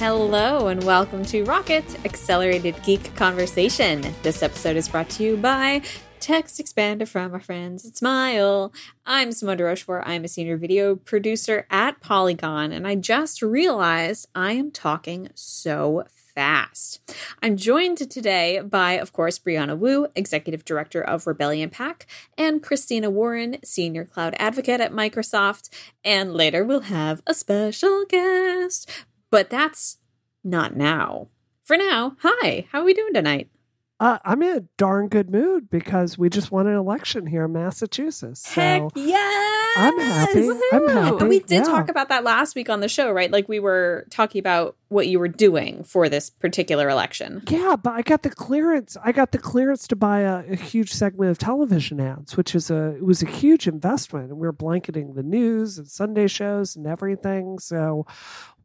Hello, and welcome to Rocket Accelerated Geek Conversation. This episode is brought to you by Text Expander from our friends at Smile. I'm Simone de Rochefort. I'm a senior video producer at Polygon, and I just realized I am talking so fast. I'm joined today by, of course, Brianna Wu, Executive Director of Rebellion PAC, and Christina Warren, Senior Cloud Advocate at Microsoft. And later we'll have a special guest, but that's not now. For now, hi, how are we doing tonight? Uh, I'm in a darn good mood because we just won an election here in Massachusetts. So Heck yes! I'm happy. I'm happy. We did yeah. talk about that last week on the show, right? Like we were talking about what you were doing for this particular election. Yeah, but I got the clearance. I got the clearance to buy a, a huge segment of television ads, which is a it was a huge investment, and we are blanketing the news and Sunday shows and everything. So,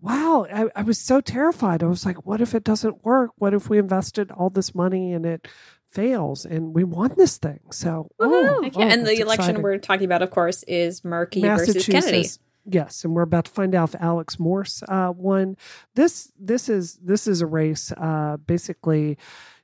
wow, I, I was so terrified. I was like, what if it doesn't work? What if we invested all this money and it fails and we won this thing? So, oh, Heck oh, and the that's election exciting. we're talking about, of course, is Markey versus Kennedy. Yes, and we're about to find out if Alex Morse uh, won. This this is this is a race. Uh, basically,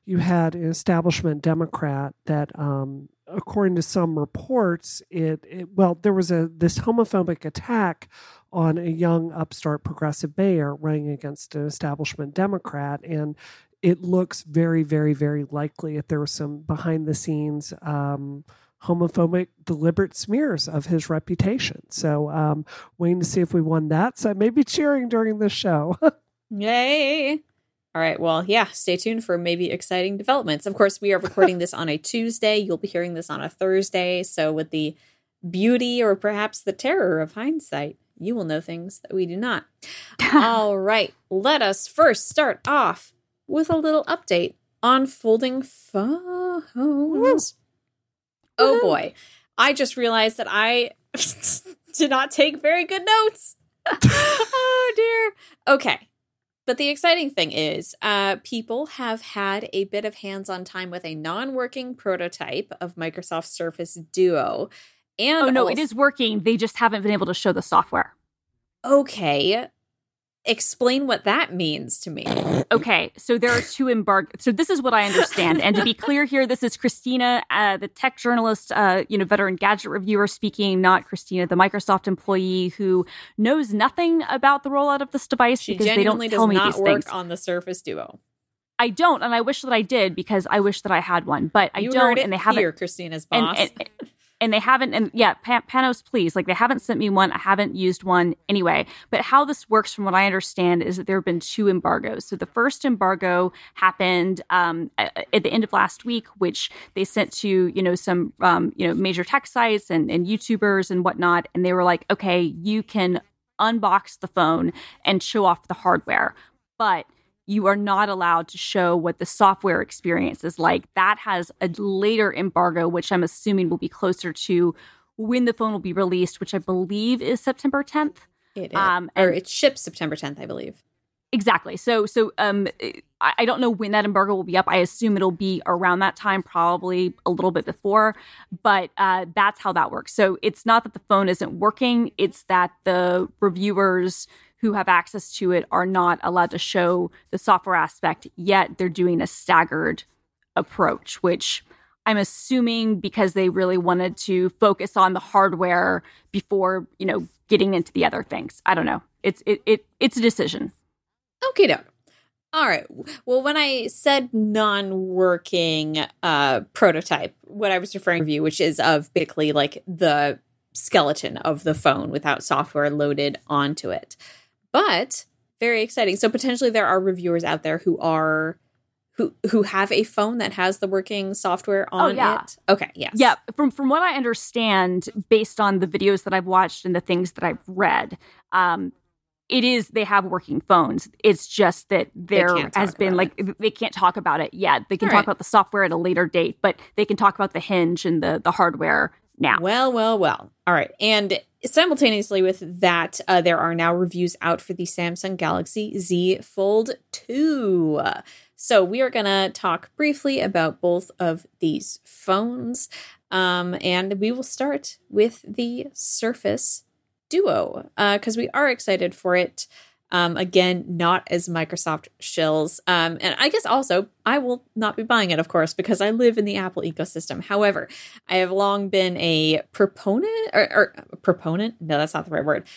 you had an establishment Democrat that, um, according to some reports, it, it well there was a this homophobic attack on a young upstart progressive mayor running against an establishment Democrat, and it looks very very very likely that there was some behind the scenes. Um, homophobic deliberate smears of his reputation. So um waiting to see if we won that. So I may be cheering during the show. Yay. All right. Well, yeah, stay tuned for maybe exciting developments. Of course, we are recording this on a Tuesday. You'll be hearing this on a Thursday. So, with the beauty or perhaps the terror of hindsight, you will know things that we do not. All right. Let us first start off with a little update on folding phones. Oh boy. I just realized that I did not take very good notes. oh dear. Okay. But the exciting thing is, uh, people have had a bit of hands on time with a non working prototype of Microsoft Surface Duo. And Oh no, also- it is working. They just haven't been able to show the software. Okay. Explain what that means to me. Okay, so there are two embargo. So this is what I understand. And to be clear here, this is Christina, uh, the tech journalist, uh, you know, veteran gadget reviewer speaking, not Christina, the Microsoft employee who knows nothing about the rollout of this device She because they don't genuinely tell does me not these work things. on the Surface Duo. I don't, and I wish that I did because I wish that I had one, but I you don't, and they haven't. here, Christina's boss. and and they haven't and yeah pa- panos please like they haven't sent me one. I haven't used one anyway. But how this works from what i understand is that there have been two embargoes. So the first embargo happened um, at, at the end of last week which they sent to you know some um, you know major tech sites and, and youtubers and whatnot and they were like okay you can unbox the phone and show off the hardware. But you are not allowed to show what the software experience is like. That has a later embargo, which I'm assuming will be closer to when the phone will be released, which I believe is September 10th. it, um, or it ships September 10th, I believe. Exactly. So, so um, I, I don't know when that embargo will be up. I assume it'll be around that time, probably a little bit before. But uh, that's how that works. So it's not that the phone isn't working; it's that the reviewers who have access to it are not allowed to show the software aspect yet. They're doing a staggered approach, which I'm assuming because they really wanted to focus on the hardware before you know getting into the other things. I don't know. It's it, it it's a decision. Okay, doke. All right. Well, when I said non-working uh, prototype, what I was referring to, which is of basically like the skeleton of the phone without software loaded onto it. But very exciting. So potentially there are reviewers out there who are who who have a phone that has the working software on Oh, yeah. it. Okay, yes. Yeah, from from what I understand, based on the videos that I've watched and the things that I've read, um, it is they have working phones. It's just that there has been like they can't talk about it yet. They can All talk right. about the software at a later date, but they can talk about the hinge and the the hardware now. Well, well, well. All right. And simultaneously with that, uh, there are now reviews out for the Samsung Galaxy Z Fold 2. So we are going to talk briefly about both of these phones. Um, and we will start with the Surface Duo because we are excited for it. Um, again, not as Microsoft shills. Um, and I guess also I will not be buying it, of course, because I live in the Apple ecosystem. However, I have long been a proponent or, or proponent. No, that's not the right word.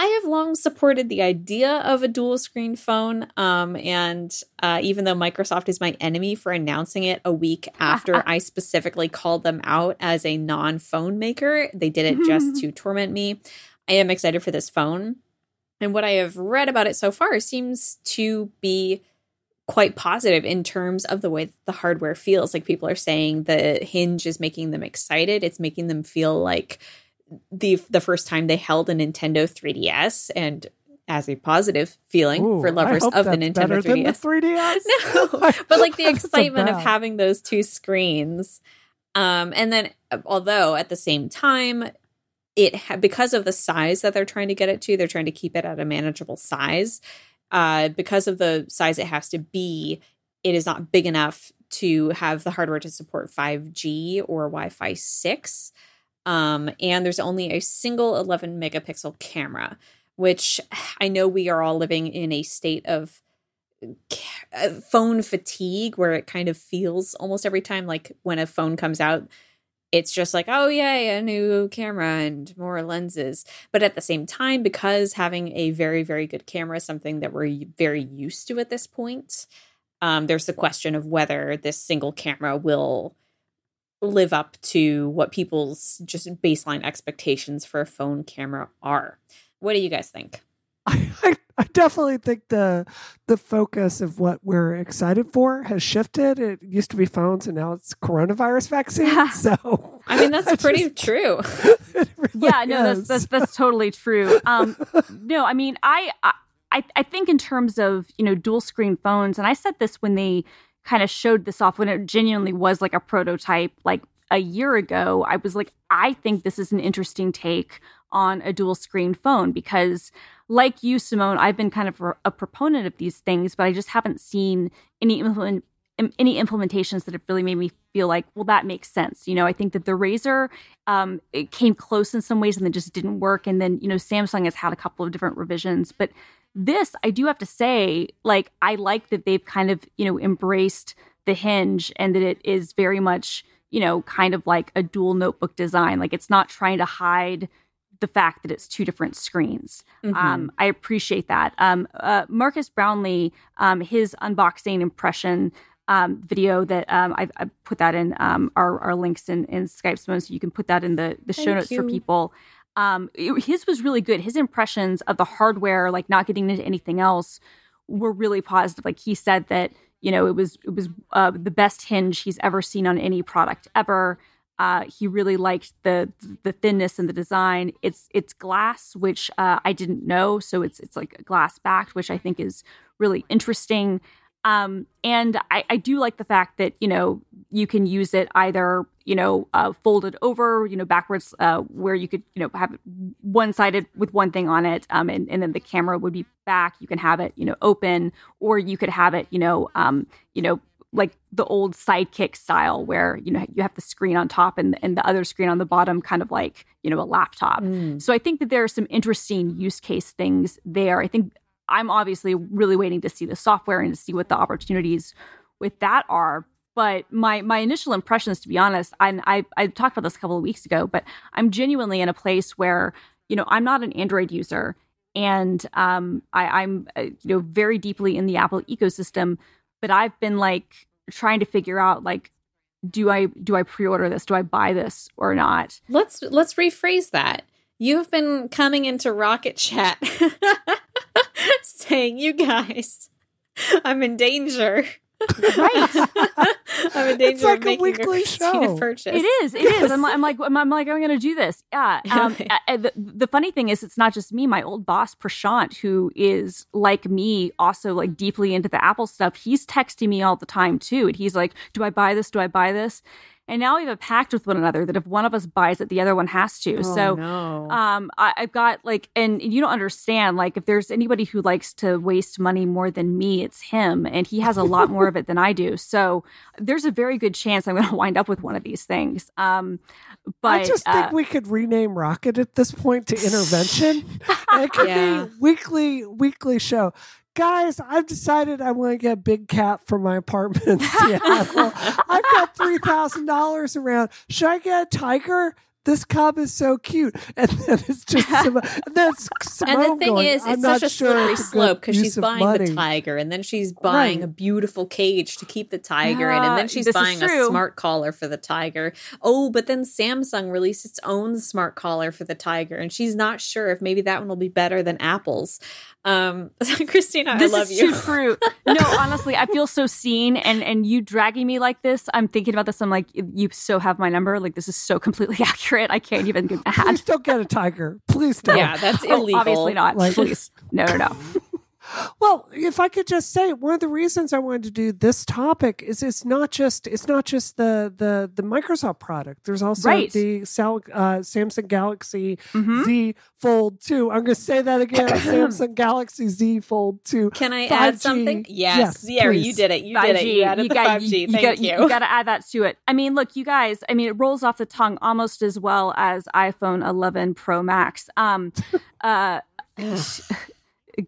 I have long supported the idea of a dual screen phone. Um, and uh, even though Microsoft is my enemy for announcing it a week after I specifically called them out as a non phone maker, they did it just to torment me. I am excited for this phone. And what I have read about it so far seems to be quite positive in terms of the way the hardware feels. Like people are saying the hinge is making them excited. It's making them feel like the the first time they held a Nintendo 3DS and as a positive feeling Ooh, for lovers of the Nintendo 3DS. The 3DS. no, but like the excitement of having those two screens. Um, and then although at the same time it ha- because of the size that they're trying to get it to, they're trying to keep it at a manageable size. Uh, because of the size it has to be, it is not big enough to have the hardware to support 5G or Wi-Fi 6. Um, and there's only a single 11 megapixel camera, which I know we are all living in a state of uh, phone fatigue where it kind of feels almost every time like when a phone comes out it's just like, oh, yay, a new camera and more lenses. But at the same time, because having a very, very good camera is something that we're very used to at this point, um, there's the question of whether this single camera will live up to what people's just baseline expectations for a phone camera are. What do you guys think? I, I definitely think the the focus of what we're excited for has shifted. It used to be phones, and now it's coronavirus vaccine. so I mean, that's pretty just, true. Really yeah, no, that's, that's that's totally true. Um, no, I mean, I, I I think in terms of you know dual screen phones, and I said this when they kind of showed this off when it genuinely was like a prototype, like a year ago. I was like, I think this is an interesting take on a dual screen phone because like you, Simone, I've been kind of a proponent of these things, but I just haven't seen any implement, any implementations that have really made me feel like, well, that makes sense. You know, I think that the Razr um, it came close in some ways and then just didn't work. And then, you know, Samsung has had a couple of different revisions, but this, I do have to say, like, I like that they've kind of, you know, embraced the hinge and that it is very much, you know, kind of like a dual notebook design. Like, it's not trying to hide the fact that it's two different screens. Mm-hmm. Um, I appreciate that. Um, uh, Marques Brownlee, um, his unboxing impression um, video that um, I, I, put that in um, our, our, links in, in Skype so you can put that in the, the show notes you. for people. It, his was really good. His impressions of the hardware, like not getting into anything else, were really positive. Like he said that you know it was it was uh, the best hinge he's ever seen on any product ever. Uh, he really liked the the thinness and the design. It's it's glass, which uh, I didn't know, so it's it's like glass backed, which I think is really interesting. Um, and I, I, do like the fact that you know you can use it either you know uh, folded over, you know backwards, uh, where you could you know have it one sided with one thing on it, um, and, and then the camera would be back. You can have it you know open, or you could have it you know um, you know like the old sidekick style where you know you have the screen on top and and the other screen on the bottom kind of like you know a laptop. Mm. so i think that there are some interesting use case things there. I think i'm obviously really waiting to see the software and to see what the opportunities with that are. But my my initial impressions to be honest I, I i talked about this a couple of weeks ago but i'm genuinely in a place where you know i'm not an android user. And um, I, i'm uh, you know very deeply in the apple ecosystem but I've been like trying to figure out like do I do I pre-order this? Do I buy this or not? Let's let's rephrase that. You've been coming into Rocket Chat saying, "You guys, I'm in danger." Right. I'm in danger it's like of making a weekly a show. purchase. It is. It is. I'm, I'm like, I'm, I'm, like, I'm going to do this. Yeah. Um, the, the funny thing is, it's not just me. My old boss, Prashant, who is like me, also like deeply into the Apple stuff. He's texting me all the time too, and he's like, "Do I buy this? Do I buy this?" And now we have a pact with one another that if one of us buys it, the other one has to. Oh, so, no. um, I, I've got like, and you don't understand. Like, if there's anybody who likes to waste money more than me, it's him, and he has a lot more of it than I do. So, there's a very good chance I'm going to wind up with one of these things. Um, but I just think uh, we could rename Rocket at this point to Intervention. and it could Yeah. be weekly weekly show. Guys, I've decided I want to get a big cat for my apartment in Seattle. I've got three thousand dollars around. Should I get a tiger? This cub is so cute, and then it's just Simone, and then Simone and the thing going, is, it's such a sure slippery it's slope because she's buying money." the tiger, and then she's buying Right. a beautiful cage to keep the tiger in, and then she's buying a smart collar for the tiger. Oh, but then Samsung released its own smart collar for the tiger, and she's not sure if maybe that one will be better than Apple's. Um, Christina, this I love is you. too true. No, honestly, I feel so seen, and and you dragging me like this. I'm thinking about this. I'm like, you so have my number. Like this is so completely accurate. I can't even get mad. Please don't get a tiger. Please don't. yeah, that's Oh, illegal. obviously not. Like- Please, no, no, no. Well, if I could just say, one of the reasons I wanted to do this topic is it's not just it's not just the the the Microsoft product. There's also Right. the Sal, uh, Samsung Galaxy Mhm. Z Fold Two. I'm going to say that again: Samsung Galaxy Z Fold Two. Can I 5G. add something? Yes, Yes, yeah, you did it. You did it. You added the got- five G. you Thank got, you. You got to add that to it. I mean, look, you guys. I mean, it rolls off the tongue almost as well as iPhone 11 Pro Max. Um, uh,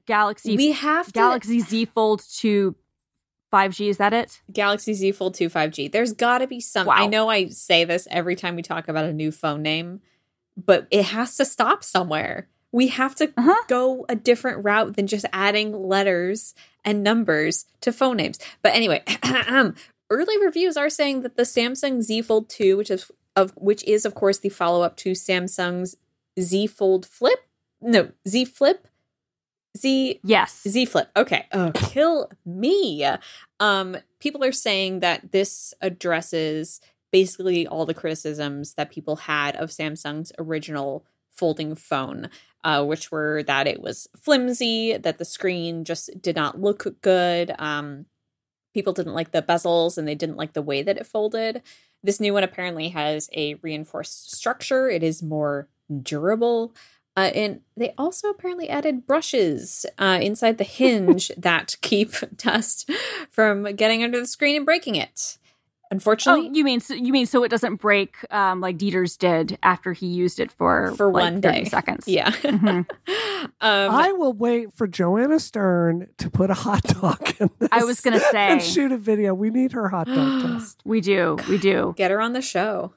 Galaxy we have to Galaxy Z Fold 2 5G. Is that it? Galaxy Z Fold 2 5G. There's got to be some. Wow. I know I say this every time we talk about a new phone name, but it has to stop somewhere. We have to Uh-huh. go a different route than just adding letters and numbers to phone names. But anyway, early reviews are saying that the Samsung Z Fold 2, which is of which is of course the follow-up to Samsung's Z Fold Flip, no, Z Flip, Z Yes. Z Flip. Okay. Oh, kill me. Um, people are saying that this addresses basically all the criticisms that people had of Samsung's original folding phone, uh, which were that it was flimsy, that the screen just did not look good. Um, people didn't like the bezels and they didn't like the way that it folded. This new one apparently has a reinforced structure. It is more durable. Uh, and they also apparently added brushes uh, inside the hinge that keep dust from getting under the screen and breaking it. Oh, Unfortunately, you mean so, you mean so it doesn't break um, like Dieter's did after he used it for For like, one 30 day. seconds. yeah. Mhm. um, I will wait for Joanna Stern to put a hot dog in this. I was gonna say and shoot a video. We need her hot dog test. we do, we do. get her on the show.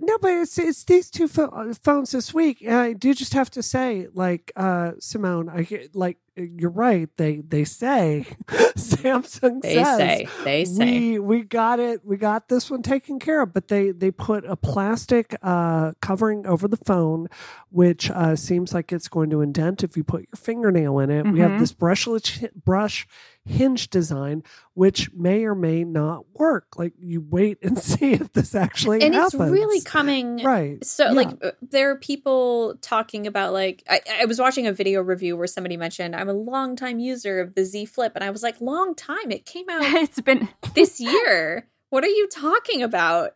No, but it's it's these two pho- phones this week. And I do just have to say, like uh, Simone, I like you're right. They they say Samsung They says say. They say. we we got it. We got this one taken care of. But they they put a plastic uh, covering over the phone, which uh, seems like it's going to indent if you put your fingernail in it. We have Mhm. this brushless brush hinge design, which may or may not work. Like you wait and see if this actually and happens. it's really coming right. So, Yeah. like, uh, there are people talking about, like, I, I was watching a video review where somebody mentioned, I'm a longtime user of the Z Flip. And I was like, long time? It came out it's been this year. What are you talking about?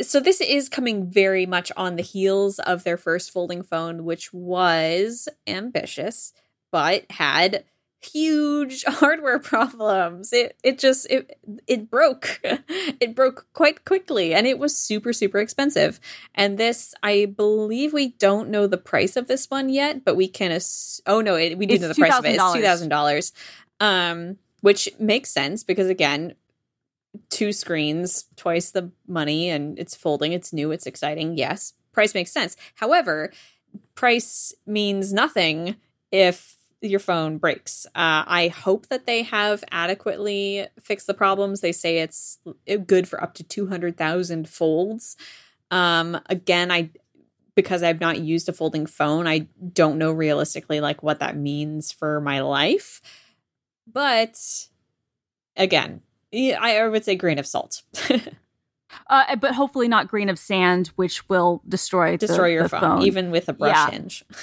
So, this is coming very much on the heels of their first folding phone, which was ambitious, but had huge hardware problems. It it just it it broke. it broke quite quickly and it was super super expensive. And this I believe we don't know the price of this one yet, but we can ass- Oh no, it, we do It's know the price of it. It's $2,000. $2,000. Um which makes sense because again, two screens, twice the money and it's folding, it's new, it's exciting. Yes, price makes sense. However, price means nothing if your phone breaks. Uh, I hope that they have adequately fixed the problems. They say it's good for up to 200,000 folds. Um, again, I because I've not used a folding phone, I don't know realistically like what that means for my life. But again, I would say grain of salt. uh, but hopefully not grain of sand, which will destroy the- Destroy your the phone, phone. even with a brush Yeah. hinge.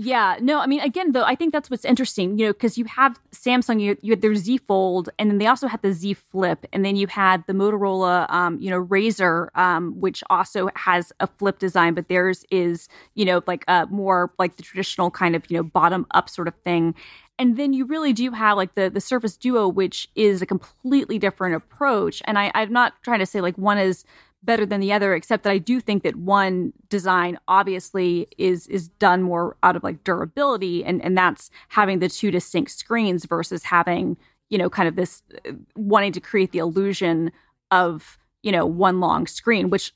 Yeah, no, I mean, again, though, I think that's what's interesting, you know, because you have Samsung, you, you had their Z Fold, and then they also had the Z Flip, and then you had the Motorola, um, you know, Razr, um, which also has a flip design, but theirs is, you know, like a more like the traditional kind of, you know, bottom up sort of thing. And then you really do have like the the Surface Duo, which is a completely different approach. And I, I'm not trying to say like one is better than the other except that i do think that one design obviously is is done more out of like durability and and that's having the two distinct screens versus having you know kind of this uh, wanting to create the illusion of you know one long screen which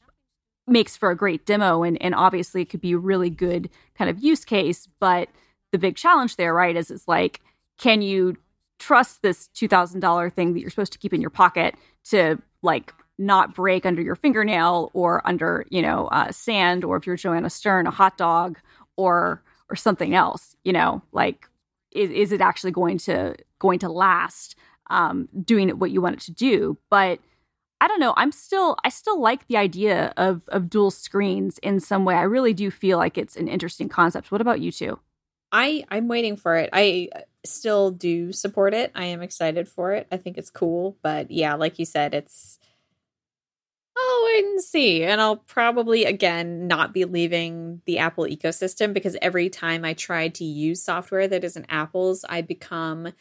makes for a great demo and and obviously it could be a really good kind of use case. But the big challenge there right is it's like can you trust this $2000 thing that you're supposed to keep in your pocket to like not break under your fingernail or under you know uh, sand or if you're joanna stern a hot dog or or something else you know like is, is it actually going to going to last um, doing what you want it to do? But i don't know i'm still i still like the idea of of dual screens in some way. I really do feel like it's an interesting concept. What about you two? I i'm waiting for it. I still do support it. I am excited for it. I think it's cool but yeah like you said it's I'll wait and see. And I'll probably, again, not be leaving the Apple ecosystem because every time I try to use software that isn't Apple's, I become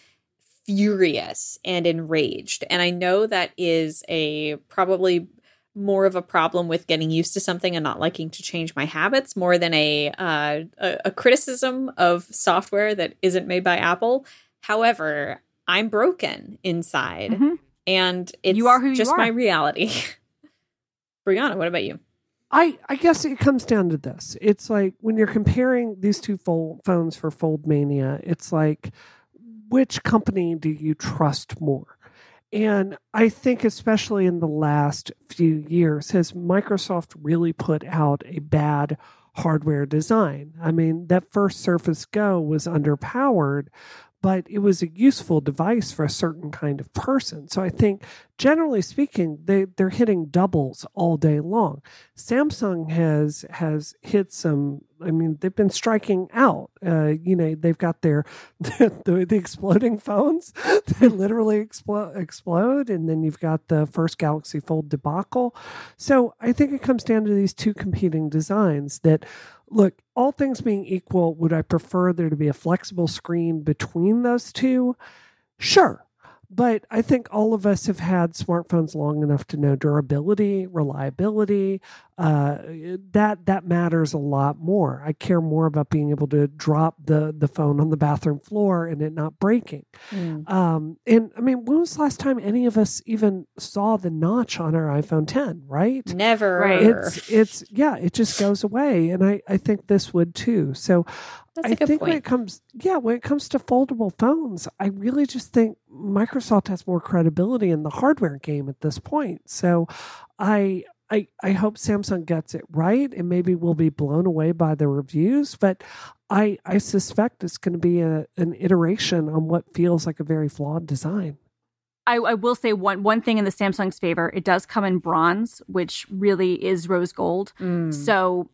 furious and enraged. And I know that is a probably more of a problem with getting used to something and not liking to change my habits more than a uh, a, a criticism of software that isn't made by Apple. However, I'm broken inside. Mm-hmm. And it's you are who just my reality. Brianna, what about you? I, I guess it comes down to this. It's like when you're comparing these two fold phones for Fold Mania, it's like which company do you trust more? And I think, especially in the last few years, has Microsoft really put out a bad hardware design? I mean, that first Surface Go was underpowered, but it was a useful device for a certain kind of person. So I think, generally speaking, they they're hitting doubles all day long. Samsung has has hit some. I mean, they've been striking out. Uh, you know, they've got their the, the exploding phones that literally explode explode, and then you've got the first Galaxy Fold debacle. So I think it comes down to these two competing designs that look, all things being equal, would I prefer there to be a flexible screen between those two? Sure. But I think all of us have had smartphones long enough to know durability, reliability. Uh, that that matters a lot more. I care more about being able to drop the the phone on the bathroom floor and it not breaking. Mm. Um, and I mean, when was the last time any of us even saw the notch on our iPhone 10? Right? Never. Right. It's it's yeah. It just goes away, and I I think this would too. So I think point. when it comes, yeah, when it comes to foldable phones, I really just think Microsoft has more credibility in the hardware game at this point. So, I, I, I hope Samsung gets it right, and maybe we'll be blown away by the reviews. But I, I suspect it's going to be a, an iteration on what feels like a very flawed design. I, I, will say one one thing in the Samsung's favor. It does come in bronze, which really is rose gold. Mm. So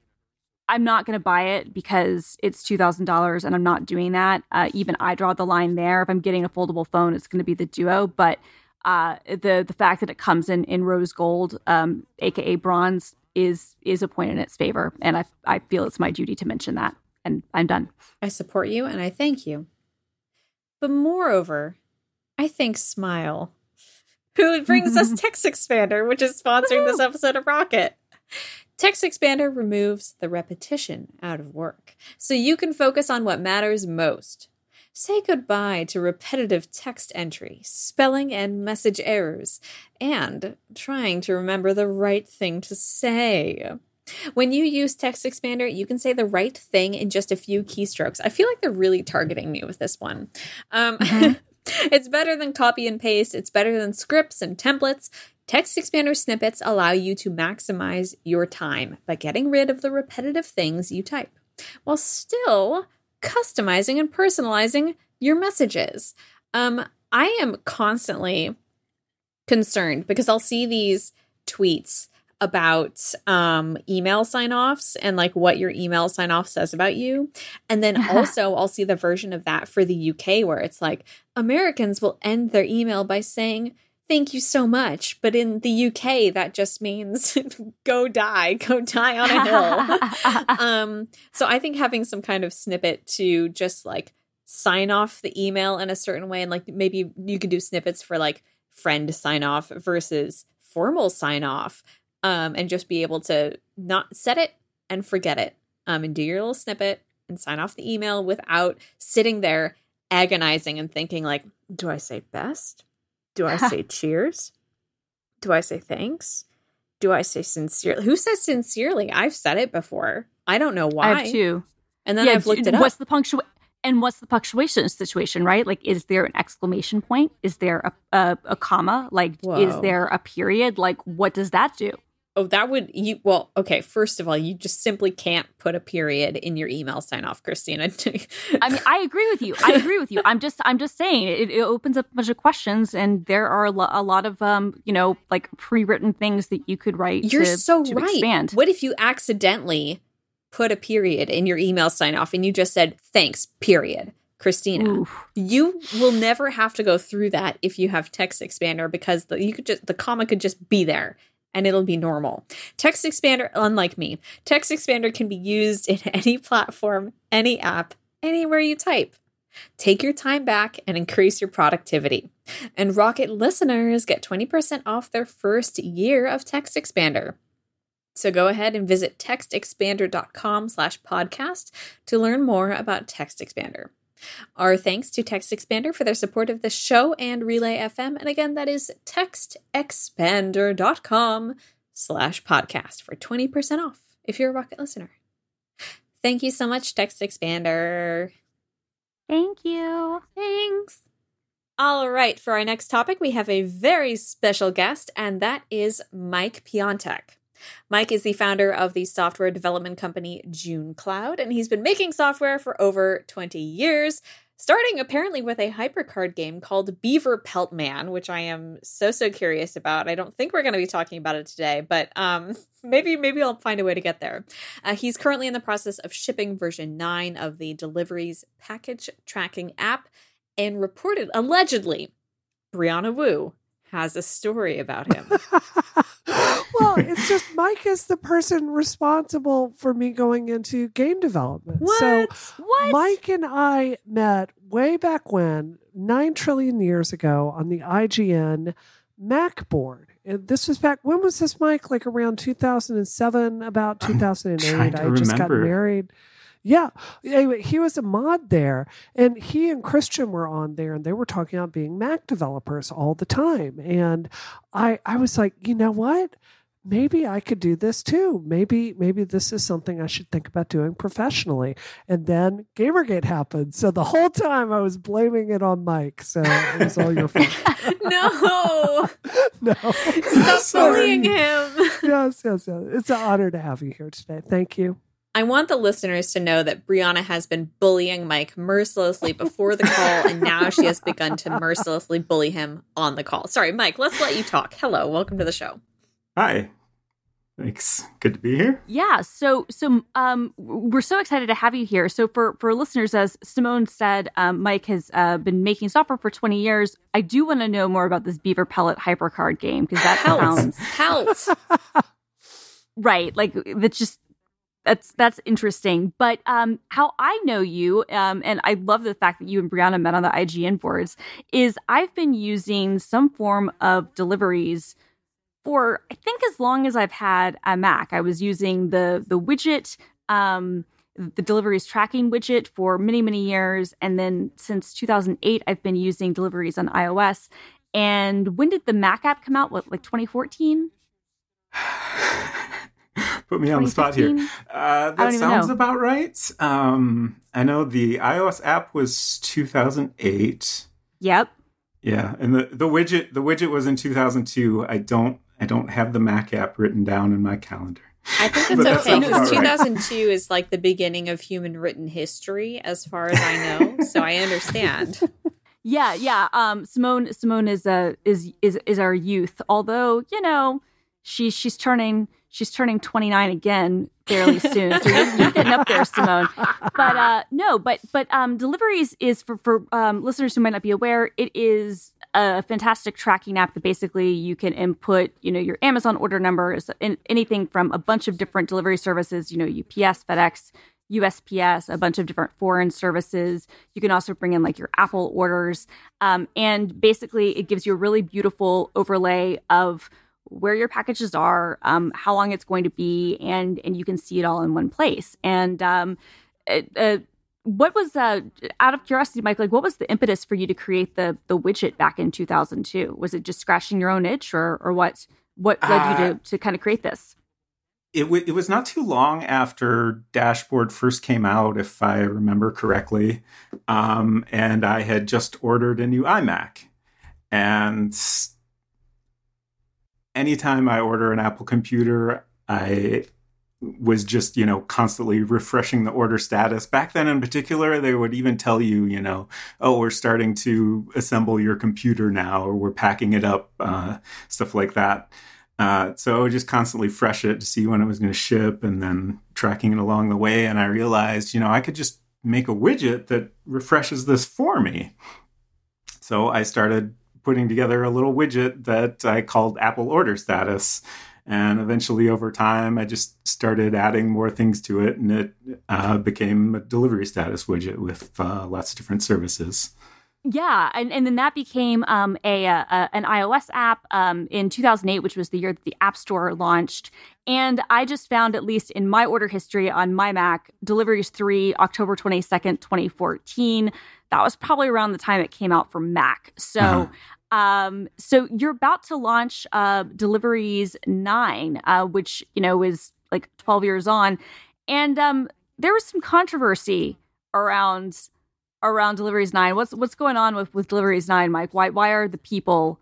I'm not going to buy it because it's two thousand dollars, and I'm not doing that. Uh, even I draw the line there. If I'm getting a foldable phone, it's going to be the Duo. But uh, the the fact that it comes in in rose gold, um, aka bronze, is is a point in its favor, and I I feel it's my duty to mention that. And I'm done. I support you, and I thank you. But moreover, I thank Smile, who brings us Text Expander, which is sponsoring this episode of Rocket. Text Expander removes the repetition out of work, so you can focus on what matters most. Say goodbye to repetitive text entry, spelling and message errors, and trying to remember the right thing to say. When you use Text Expander, you can say the right thing in just a few keystrokes. I feel like they're really targeting me with this one. Um, mm-hmm. it's better than copy and paste. It's better than scripts and templates. Text expander snippets allow you to maximize your time by getting rid of the repetitive things you type while still customizing and personalizing your messages. Um, I am constantly concerned because I'll see these tweets about um, email sign offs and like what your email sign off says about you. And then also, I'll see the version of that for the UK where it's like Americans will end their email by saying, Thank you so much. But in the UK, that just means go die, go die on a hill. um, so I think having some kind of snippet to just like sign off the email in a certain way, and like maybe you could do snippets for like friend sign off versus formal sign off um, and just be able to not set it and forget it um, and do your little snippet and sign off the email without sitting there agonizing and thinking like do i say best do i say cheers? Do i say thanks? Do i say sincerely? Who says sincerely? I've said it before. I don't know why i have too and then yeah, i've looked it up. what's the punctuation and what's the punctuation situation right? Like is there an exclamation point? Is there a, a, a comma? Like Whoa. is there a period? Like what does that do Oh, that would you well, okay, first of all, you just simply can't put a period in your email sign off, Christina. I mean, I agree with you. I agree with you. I'm just I'm just saying it, it opens up a bunch of questions and there are a, lo- a lot of um, you know, like pre-written things that you could write You're to, so to right. expand. What if you accidentally put a period in your email sign off and you just said thanks, period? Christina, Oof. you will never have to go through that if you have text expander because the, you could just the comma could just be there and it'll be normal. Text Expander, unlike me, Text Expander can be used in any platform, any app, anywhere you type. Take your time back and increase your productivity. And Rocket listeners get 20% off their first year of Text Expander. So go ahead and visit textexpander.com slash podcast to learn more about Text Expander. Our thanks to Text Expander for their support of the show and Relay FM. And again, that is textexpander.com slash podcast for 20% off if you're a Rocket listener. Thank you so much, Text Expander. Thank you. Thanks. All right, for our next topic, we have a very special guest, and that is Mike Piontek. Mike is the founder of the software development company June Cloud, and he's been making software for over 20 years, starting apparently with a hypercard game called Beaver Pelt Man, which I am so so curious about. I don't think we're going to be talking about it today, but um, maybe maybe I'll find a way to get there. Uh, he's currently in the process of shipping version 9 of the deliveries package tracking app and reported allegedly Brianna Wu has a story about him. well, it's just Mike is the person responsible for me going into game development. What? So what? Mike and I met way back when, nine trillion years ago, on the IGN Mac board. And this was back. When was this, Mike? Like around two thousand and seven, about two thousand and eight. I just got married. Yeah. Anyway, he was a mod there, and he and Christian were on there, and they were talking about being Mac developers all the time. And I, I was like, you know what? Maybe I could do this too. Maybe, maybe this is something I should think about doing professionally. And then Gamergate happened. So the whole time I was blaming it on Mike. So it was all your fault. no, no, stop bullying him. yes, yes, yes. It's an honor to have you here today. Thank you. I want the listeners to know that Brianna has been bullying Mike mercilessly before the call, and now she has begun to mercilessly bully him on the call. Sorry, Mike, let's let you talk. Hello, welcome to the show. Hi. Thanks. Good to be here. Yeah. So, so um, we're so excited to have you here. So, for for listeners, as Simone said, um, Mike has uh, been making software for twenty years. I do want to know more about this Beaver Pellet hypercard game because that sounds helps. right. Like that's just that's that's interesting. But um, how I know you, um, and I love the fact that you and Brianna met on the IGN boards, is I've been using some form of deliveries for I think as long as I've had a Mac. I was using the the widget. Um, the deliveries tracking widget for many many years and then since 2008 i've been using deliveries on ios and when did the mac app come out what like 2014 put me on the spot here. Uh, that sounds about right. Um, I know the iOS app was 2008. Yep. Yeah, and the, the widget the widget was in 2002. I don't I don't have the Mac app written down in my calendar. I think it's okay because 2002 right. is like the beginning of human written history, as far as I know. so I understand. Yeah, yeah. Um, Simone Simone is a is is is our youth. Although you know she's she's turning she's turning 29 again fairly soon. So you're, you're, getting up there, Simone. But uh, no, but but um, deliveries is for for um, listeners who might not be aware. It is a fantastic tracking app that basically you can input, you know, your Amazon order numbers, anything from a bunch of different delivery services, you know, UPS, FedEx, USPS, a bunch of different foreign services. You can also bring in like your Apple orders. Um, and basically, it gives you a really beautiful overlay of where your packages are, um, how long it's going to be, and and you can see it all in one place. And um, uh, what was uh, out of curiosity, Mike? Like, what was the impetus for you to create the the widget back in 2002? Was it just scratching your own itch, or or what? What led uh, you to uh, to kind of create this? It, w- it was not too long after Dashboard first came out, if I remember correctly, um, and I had just ordered a new iMac, and anytime I order an Apple computer, I was just, you know, constantly refreshing the order status. Back then in particular, they would even tell you, you know, oh, we're starting to assemble your computer now, or we're packing it up, uh, stuff like that. Uh, so I would just constantly fresh it to see when it was going to ship and then tracking it along the way. And I realized, you know, I could just make a widget that refreshes this for me. So I started putting together a little widget that I called Apple Order Status. And eventually, over time, I just started adding more things to it, and it uh, became a delivery status widget with uh, lots of different services. Yeah, and, and then that became um, a, a, an iOS app um, in 2008, which was the year that the App Store launched. And I just found, at least in my order history on my Mac, Deliveries 3, October 22nd, 2014. That was probably around the time it came out for Mac. So uh-huh. Um, so you're about to launch uh, Deliveries Nine, uh, which you know is like 12 years on, and um, there was some controversy around around Deliveries Nine. What's what's going on with with Deliveries Nine, Mike? Why why are the people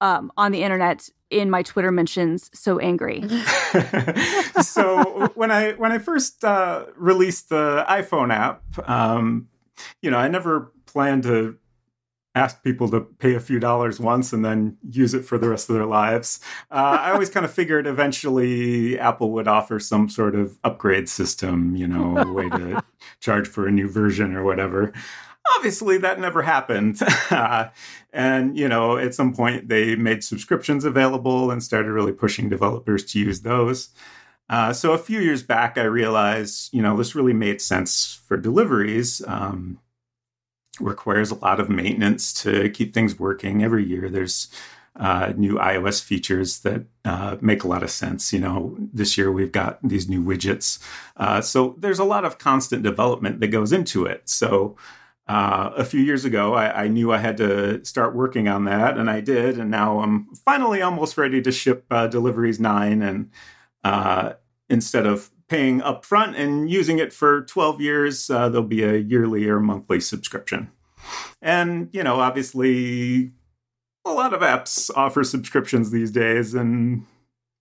um, on the internet in my Twitter mentions so angry? so when I when I first uh, released the iPhone app, um, you know, I never planned to ask people to pay a few dollars once and then use it for the rest of their lives. Uh, I always kind of figured eventually Apple would offer some sort of upgrade system, you know, a way to charge for a new version or whatever. Obviously, that never happened. and, you know, at some point they made subscriptions available and started really pushing developers to use those. Uh, so a few years back, I realized, you know, this really made sense for deliveries. Um, requires a lot of maintenance to keep things working. Every year, there's uh, new iOS features that uh, make a lot of sense. You know, this year we've got these new widgets. Uh, so there's a lot of constant development that goes into it. So uh, a few years ago, I, I, knew I had to start working on that, and I did. And now I'm finally almost ready to ship uh, Deliveries 9. And uh, instead of paying upfront and using it for 12 years, uh, there'll be a yearly or monthly subscription. And, you know, obviously, a lot of apps offer subscriptions these days, and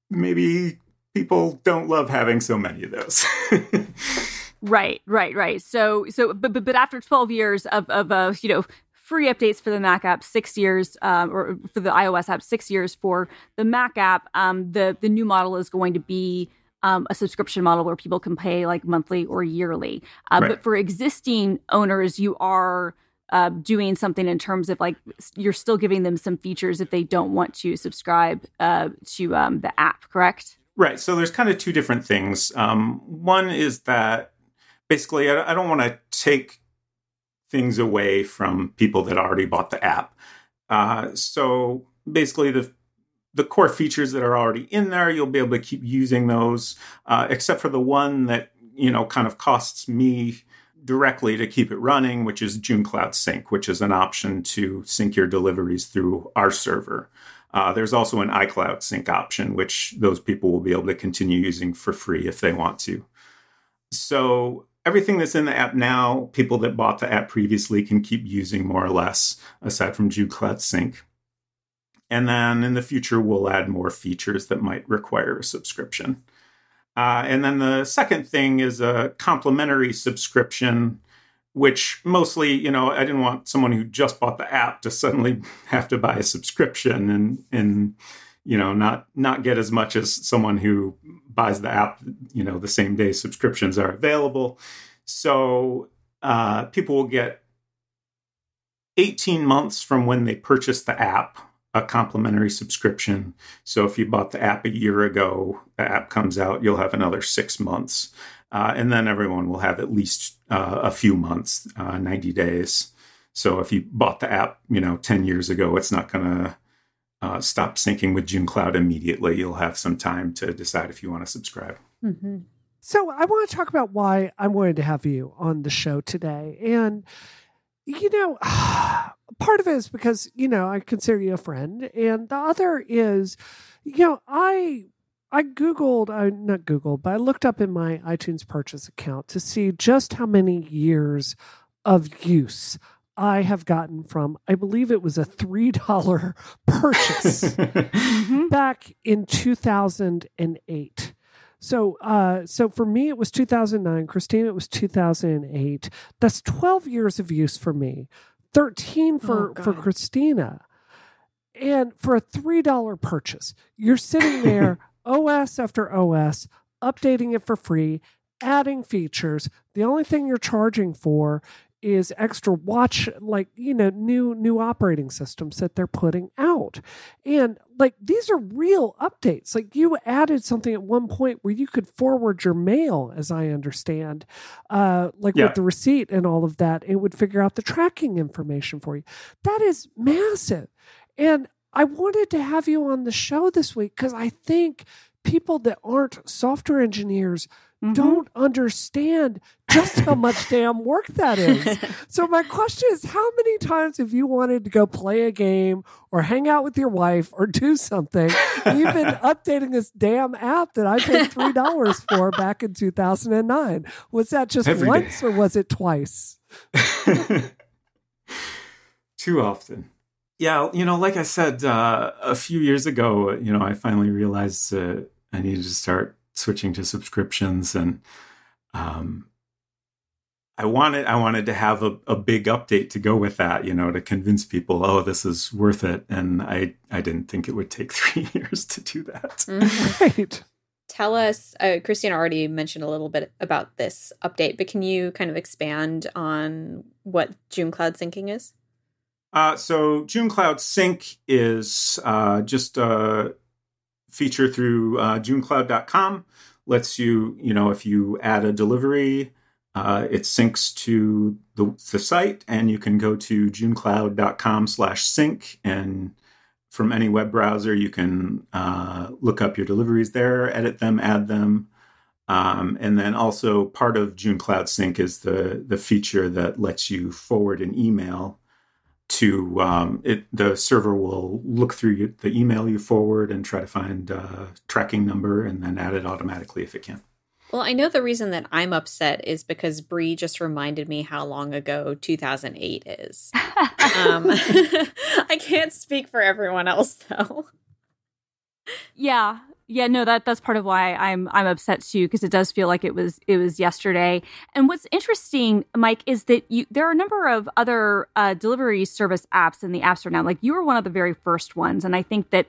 maybe people don't love having so many of those. right, right, right. So, so, but, but, but after 12 years of, of, uh, you know, free updates for the Mac app, six years, um, or for the iOS app, six years for the Mac app. Um, the the new model is going to be um, a subscription model where people can pay like monthly or yearly. Uh, right. But for existing owners, you are uh, doing something in terms of like you're still giving them some features if they don't want to subscribe uh, to um, the app, correct? Right. So there's kind of two different things. Um, one is that basically I, I don't want to take things away from people that already bought the app. Uh, so basically, the the core features that are already in there, you'll be able to keep using those, uh, except for the one that you know kind of costs me directly to keep it running, which is June Cloud Sync, which is an option to sync your deliveries through our server. Uh, there's also an iCloud Sync option, which those people will be able to continue using for free if they want to. So everything that's in the app now, people that bought the app previously can keep using more or less, aside from June Cloud Sync. And then in the future, we'll add more features that might require a subscription. Uh, and then the second thing is a complimentary subscription, which mostly, you know, I didn't want someone who just bought the app to suddenly have to buy a subscription and, and you know, not not get as much as someone who buys the app. You know, the same day subscriptions are available, so uh, people will get 18 months from when they purchase the app a complimentary subscription. So if you bought the app a year ago, the app comes out, you'll have another six months. Uh, and then everyone will have at least uh, a few months, uh, 90 days. So if you bought the app, you know, 10 years ago, it's not going to uh, stop syncing with June Cloud immediately. You'll have some time to decide if you want to subscribe. Mm-hmm. So I want to talk about why I wanted to have you on the show today. And, you know, part of it is because, you know, I consider you a friend. And the other is, you know, I I Googled, I not Googled, but I looked up in my iTunes purchase account to see just how many years of use I have gotten from, I believe it was a $3 purchase mm-hmm. back in 2008. So, uh, so for me, it was 2009. Christina, it was 2008. That's 12 years of use for me, 13 for, oh, for Christina. And for a $3 purchase, you're sitting there OS after OS, updating it for free, adding features. The only thing you're charging for is extra watch like you know new new operating systems that they're putting out. And like these are real updates. Like you added something at one point where you could forward your mail as i understand uh like yeah. with the receipt and all of that it would figure out the tracking information for you. That is massive. And I wanted to have you on the show this week because I think people that aren't software engineers mm-hmm. don't understand just how much damn work that is. So my question is how many times have you wanted to go play a game or hang out with your wife or do something? You've been updating this damn app that I paid $3 for back in 2009. Was that just Every once day. or was it twice? Too often. Yeah, you know, like I said uh, a few years ago, you know, I finally realized uh, I needed to start switching to subscriptions, and um, I wanted I wanted to have a, a big update to go with that, you know, to convince people, oh, this is worth it. And I I didn't think it would take three years to do that. Mm-hmm. Right. Tell us, uh, Christina already mentioned a little bit about this update, but can you kind of expand on what June Cloud syncing is? Uh, so June Cloud Sync is uh, just a feature through uh, JuneCloud.com. Lets you, you know, if you add a delivery, uh, it syncs to the, the site, and you can go to JuneCloud.com/sync, and from any web browser, you can uh, look up your deliveries there, edit them, add them. Um, and then also part of JuneCloud Sync is the the feature that lets you forward an email to um, it the server will look through the email you forward and try to find a tracking number and then add it automatically if it can well i know the reason that i'm upset is because Bree just reminded me how long ago 2008 is. Um, i can't speak for everyone else though. Yeah yeah, no, that that's part of why I'm I'm upset too because it does feel like it was it was yesterday. And what's interesting, Mike, is that you there are a number of other uh, delivery service apps in the App Store now. Like you were one of the very first ones, and I think that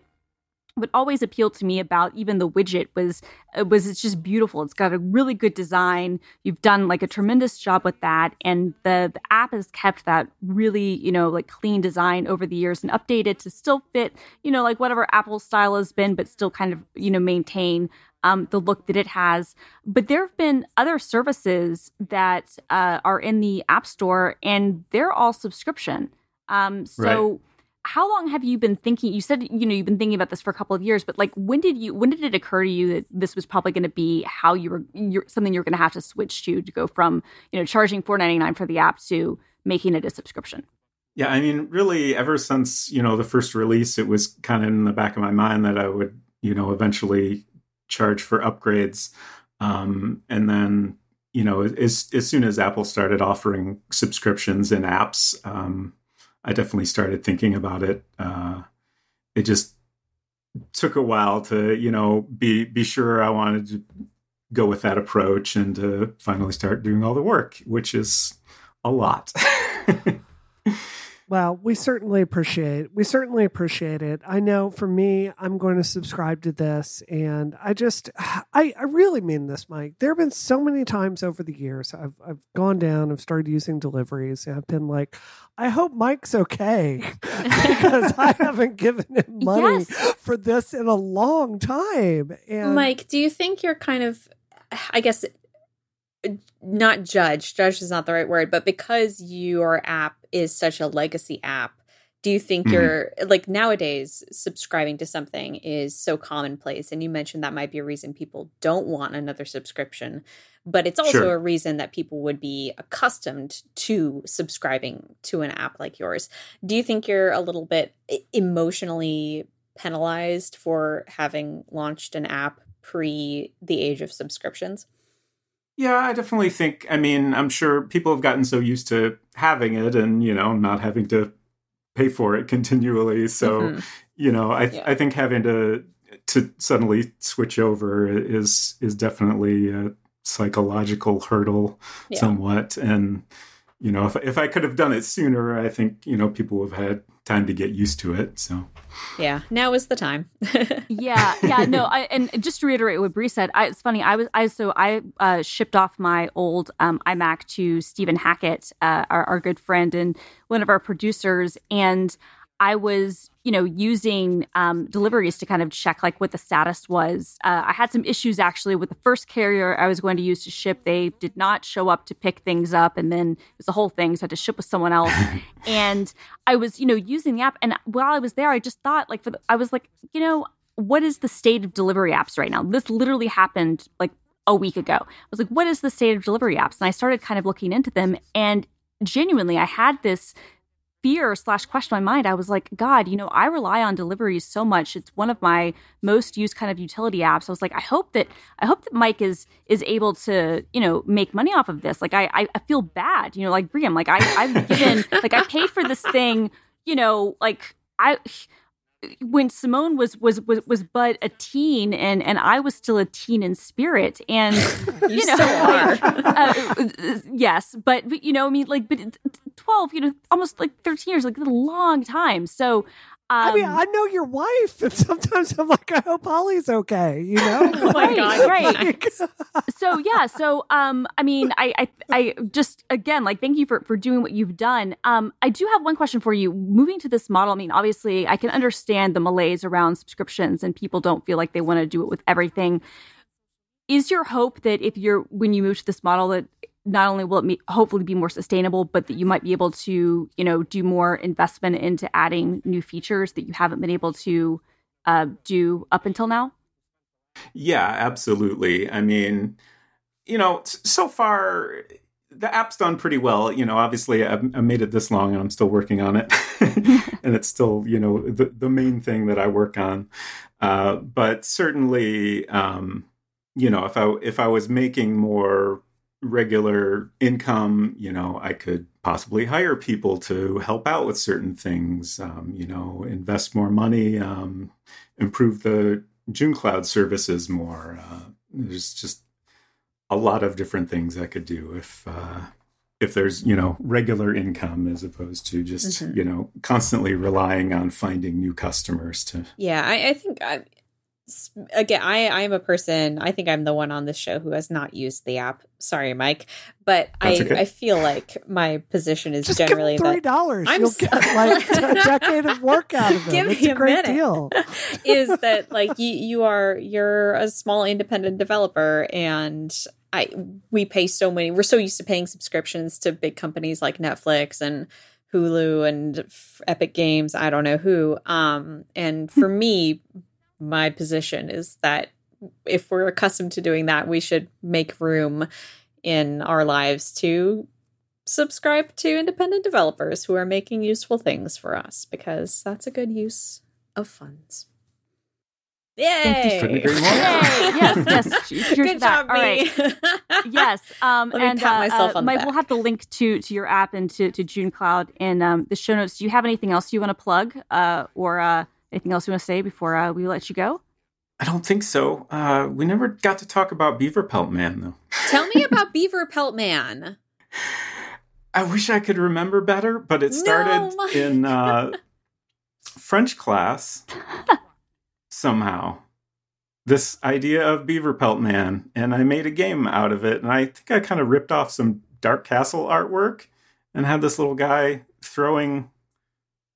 what always appealed to me about even the widget was uh, was it's just beautiful. It's got a really good design. You've done like a tremendous job with that, and the the app has kept that really you know like clean design over the years and updated to still fit you know like whatever Apple style has been, but still kind of you know maintain um, the look that it has. But there have been other services that uh, are in the App Store, and they're all subscription. Um, so. Right how long have you been thinking you said you know you've been thinking about this for a couple of years but like when did you when did it occur to you that this was probably going to be how you were you're, something you're going to have to switch to to go from you know charging 4.99 for the app to making it a subscription? Yeah i mean really ever since you know the first release it was kind of in the back of my mind that i would you know eventually charge for upgrades. Um, and then you know as as soon as apple started offering subscriptions in apps um, I definitely started thinking about it. Uh, it just took a while to, you know, be be sure I wanted to go with that approach and to finally start doing all the work, which is a lot. Well, we certainly appreciate we certainly appreciate it. I know for me, I'm going to subscribe to this, and I just I, I really mean this, Mike. There have been so many times over the years I've I've gone down, I've started using deliveries, and I've been like, I hope Mike's okay because I haven't given him money Yes. for this in a long time. And Mike, do you think you're kind of, I guess, not judge, judge is not the right word, but because your app is such a legacy app, do you think Mhm. you're like nowadays subscribing to something is so commonplace? And you mentioned that might be a reason people don't want another subscription, but it's also Sure. a reason that people would be accustomed to subscribing to an app like yours. Do you think you're a little bit emotionally penalized for having launched an app pre the age of subscriptions? Yeah, I definitely think. I mean, I'm sure people have gotten so used to having it, and you know, not having to pay for it continually. So, Mhm. you know, I Yeah. I think having to to suddenly switch over is is definitely a psychological hurdle, Yeah. somewhat. And you know, if if I could have done it sooner, I think you know people have had time to get used to it. So, Yeah, now is the time. yeah yeah no I, and just to reiterate what Bree said I, it's funny i was i so i uh, shipped off my old um, imac to stephen hackett uh, our, our good friend and one of our producers and i was you know using um, deliveries to kind of check like what the status was uh, i had some issues actually with the first carrier i was going to use to ship they did not show up to pick things up and then it was a whole thing so i had to ship with someone else and I was, you know, using the app. And while I was there, I just thought, like, for the, I was like, you know, what is the state of delivery apps right now? This literally happened like a week ago. I was like, what is the state of delivery apps? And I started kind of looking into them. And genuinely, I had this fear slash question my mind. I was like, God, you know, I rely on deliveries so much. It's one of my most used kind of utility apps. I was like, I hope that I hope that Mike is is able to, you know, make money off of this. Like I I, feel bad, you know, like Briam, like I I've given like I paid for this thing, you know, like I when Simone was was was was but a teen and and I was still a teen in spirit and You, you know still are. uh, yes but, but you know I mean like but 12 you know almost like 13 years like a long time so um, I mean, I know your wife, and sometimes I'm like, I hope Holly's okay. You know? Oh my Right, God, right. Like, so yeah so um i mean I, I i just again like thank you for for doing what you've done um i do have one question for you moving to this model i mean obviously i can understand the malaise around subscriptions and people don't feel like they want to do it with everything is your hope that if you're when you move to this model that not only will it hopefully be more sustainable but that you might be able to you know do more investment into adding new features that you haven't been able to uh, do up until now Yeah, absolutely. I mean, you know, so far the app's done pretty well. You know, obviously I've, I made it this long and I'm still working on it, and it's still you know the the main thing that I work on. Uh, but certainly, um, you know, if I if I was making more regular income, you know, I could possibly hire people to help out with certain things. Um, you know, invest more money, um, improve the June Cloud services more. Uh, there's just a lot of different things I could do if uh, if there's you know regular income as opposed to just Mhm. you know constantly relying on finding new customers to. Yeah, I, I think I, again, I I'm a person. I think I'm the one on this show who has not used the app. Sorry, Mike, but I okay. I feel like my position is just generally him three dollars I'm You'll so- get like a decade of work out of it. Give it's me a a great minute. deal. is that like you you are you're a small independent developer and I we pay so many we're so used to paying subscriptions to big companies like Netflix and Hulu and F- Epic Games I don't know who um and for me my position is that if we're accustomed to doing that we should make room in our lives to subscribe to independent developers who are making useful things for us because that's a good use of funds. Yay! Couldn't agree more. Yay! yes, yes. Cheers Good that. job, All right. me. yes um Let me and pat uh, myself uh, on the Mike, back. we'll have the link to to your app and to, to june cloud in um, the show notes do you have anything else you want to plug uh or uh anything else you want to say before uh, we let you go I don't think so. Uh, we never got to talk about Beaver Pelt Man though. Tell me about Beaver Pelt Man. I wish I could remember better, but it started No, in uh, French class somehow. This idea of Beaver Pelt Man, and I made a game out of it. And I think I kind of ripped off some Dark Castle artwork and had this little guy throwing